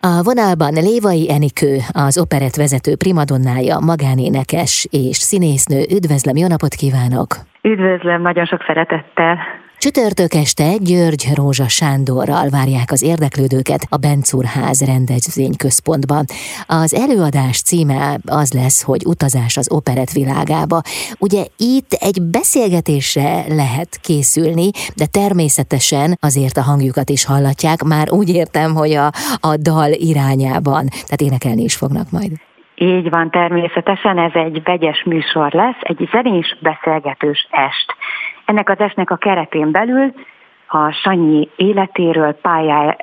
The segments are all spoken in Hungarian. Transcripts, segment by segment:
A vonalban Lévai Enikő, az operett vezető primadonnája, magánénekes és színésznő. Üdvözlöm, jó napot kívánok! Üdvözlöm, nagyon sok szeretettel! Csütörtök este György Rózsa Sándorral várják az érdeklődőket a Bencurház rendezvényközpontban. Az előadás címe az lesz, hogy utazás az operett világába. Ugye itt egy beszélgetésre lehet készülni, de természetesen azért a hangjukat is hallatják, már úgy értem, hogy a, a dal irányában, tehát énekelni is fognak majd. Így van, természetesen ez egy vegyes műsor lesz, egy zenés beszélgetős est. Ennek az esnek a keretén belül a Sanyi életéről, pályá,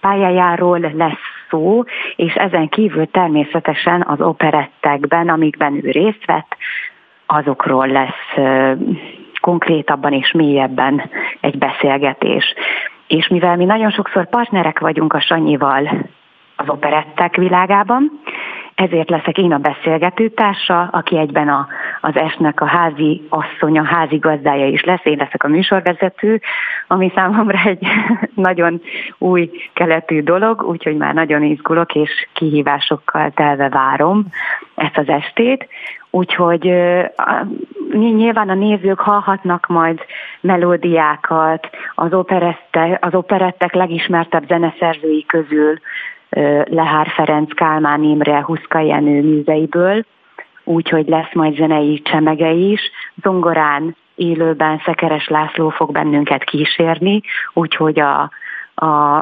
pályájáról lesz szó, és ezen kívül természetesen az operettekben, amikben ő részt vett, azokról lesz konkrétabban és mélyebben egy beszélgetés. És mivel mi nagyon sokszor partnerek vagyunk a Sanyival az operettek világában, ezért leszek én a beszélgetőtársa, aki egyben a, az esnek a házi asszonya, házi gazdája is lesz, én leszek a műsorvezető, ami számomra egy nagyon új keletű dolog, úgyhogy már nagyon izgulok, és kihívásokkal telve várom ezt az estét. Úgyhogy nyilván a nézők hallhatnak majd melódiákat, az, operette, az operettek legismertebb zeneszerzői közül Lehár Ferenc, Kálmán Imre, Huszka Jenő műzeiből, úgyhogy lesz majd zenei csemege is. Zongorán élőben Szekeres László fog bennünket kísérni, úgyhogy a, a,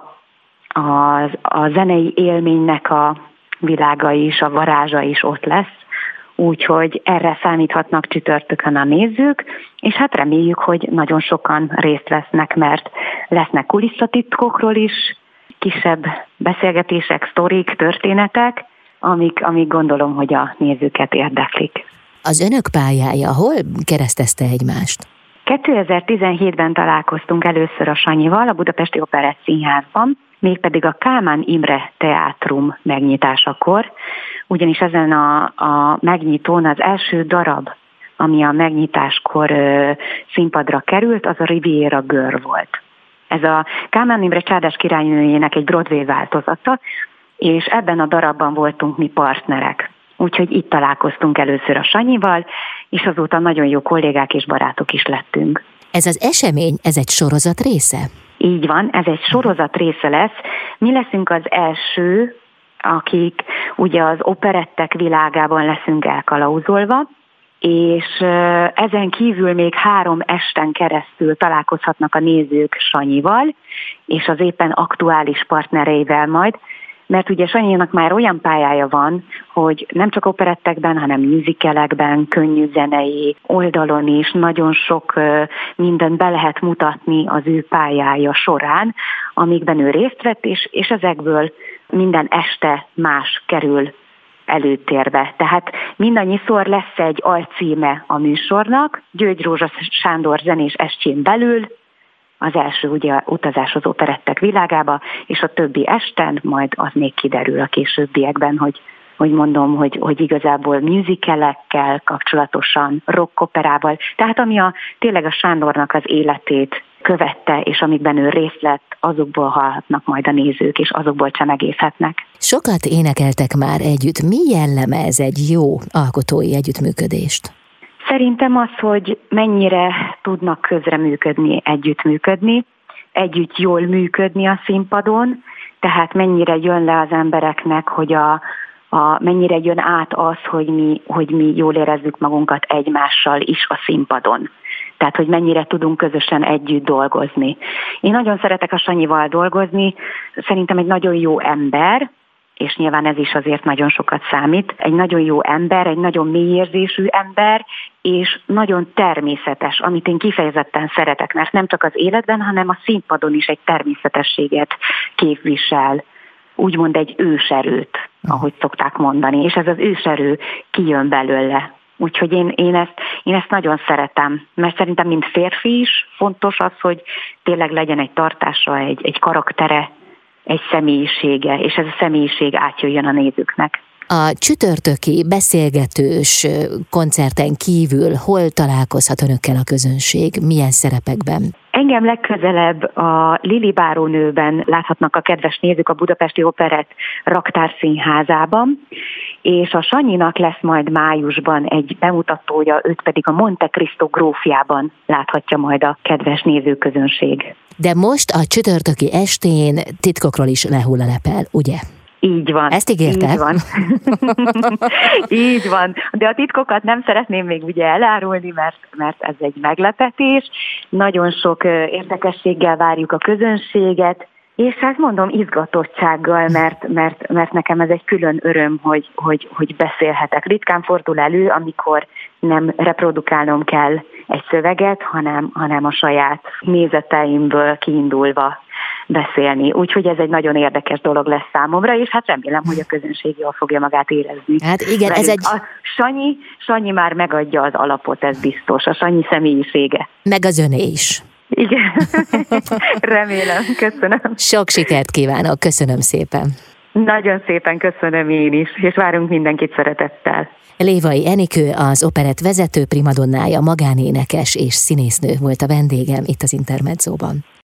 a, a zenei élménynek a világa is, a varázsa is ott lesz, úgyhogy erre számíthatnak csütörtökön a nézők, és hát reméljük, hogy nagyon sokan részt vesznek, mert lesznek kulisszatitkokról is kisebb beszélgetések, sztorik, történetek, amik, amik gondolom, hogy a nézőket érdeklik. Az önök pályája hol keresztezte egymást? 2017-ben találkoztunk először a Sanyival a Budapesti Operett Színházban, mégpedig a Kálmán Imre Teátrum megnyitásakor, ugyanis ezen a, a megnyitón az első darab, ami a megnyitáskor ö, színpadra került, az a Riviera Gör volt. Ez a Kálmán Imre Csárdás királynőjének egy Broadway változata, és ebben a darabban voltunk mi partnerek. Úgyhogy itt találkoztunk először a Sanyival, és azóta nagyon jó kollégák és barátok is lettünk. Ez az esemény, ez egy sorozat része? Így van, ez egy sorozat része lesz. Mi leszünk az első, akik ugye az operettek világában leszünk elkalauzolva, és ezen kívül még három esten keresztül találkozhatnak a nézők Sanyival, és az éppen aktuális partnereivel majd, mert ugye Sanyinak már olyan pályája van, hogy nem csak operettekben, hanem musicalekben, könnyű zenei oldalon is nagyon sok mindent be lehet mutatni az ő pályája során, amikben ő részt vett, és, és ezekből minden este más kerül előtérbe. Tehát mindannyiszor lesz egy alcíme a műsornak, György Rózsa Sándor zenés estjén belül, az első ugye utazás az operettek világába, és a többi esten majd az még kiderül a későbbiekben, hogy hogy mondom, hogy, hogy igazából musicalekkel kapcsolatosan, rock operával, tehát ami a, tényleg a Sándornak az életét követte, és amikben ő részt lett, azokból hallhatnak majd a nézők, és azokból csemegészhetnek. Sokat énekeltek már együtt. Mi jelleme ez egy jó alkotói együttműködést? Szerintem az, hogy mennyire tudnak közreműködni, együttműködni, együtt jól működni a színpadon, tehát mennyire jön le az embereknek, hogy a, a, mennyire jön át az, hogy mi, hogy mi jól érezzük magunkat egymással is a színpadon. Tehát, hogy mennyire tudunk közösen együtt dolgozni. Én nagyon szeretek a Sanyival dolgozni, szerintem egy nagyon jó ember, és nyilván ez is azért nagyon sokat számít. Egy nagyon jó ember, egy nagyon mélyérzésű ember, és nagyon természetes, amit én kifejezetten szeretek, mert nem csak az életben, hanem a színpadon is egy természetességet képvisel, úgymond egy őserőt, ahogy szokták mondani, és ez az őserő kijön belőle. Úgyhogy én, én, ezt, én ezt nagyon szeretem, mert szerintem, mint férfi is fontos az, hogy tényleg legyen egy tartása, egy, egy karaktere, egy személyisége, és ez a személyiség átjöjjön a nézőknek. A csütörtöki beszélgetős koncerten kívül hol találkozhat önökkel a közönség? Milyen szerepekben? Engem legközelebb a Lili Bárónőben láthatnak a kedves nézők a Budapesti Operett raktárszínházában, és a Sanyinak lesz majd májusban egy bemutatója, őt pedig a Monte Cristo grófjában láthatja majd a kedves nézőközönség. De most a csütörtöki estén titkokról is lehull a lepel, ugye? Így van. Ezt ígérte? Így van. Így van. De a titkokat nem szeretném még ugye elárulni, mert, mert ez egy meglepetés. Nagyon sok érdekességgel várjuk a közönséget, és hát mondom izgatottsággal, mert, mert, mert nekem ez egy külön öröm, hogy, hogy, hogy beszélhetek. Ritkán fordul elő, amikor nem reprodukálnom kell egy szöveget, hanem, hanem a saját nézeteimből kiindulva beszélni. Úgyhogy ez egy nagyon érdekes dolog lesz számomra, és hát remélem, hogy a közönség jól fogja magát érezni. Hát igen, Velünk. ez egy... A Sanyi, Sanyi már megadja az alapot, ez biztos, a Sanyi személyisége. Meg az öné is. Igen, remélem, köszönöm. Sok sikert kívánok, köszönöm szépen. Nagyon szépen köszönöm én is, és várunk mindenkit szeretettel. Lévai Enikő, az operett vezető primadonnája, magánénekes és színésznő volt a vendégem itt az Intermedzóban.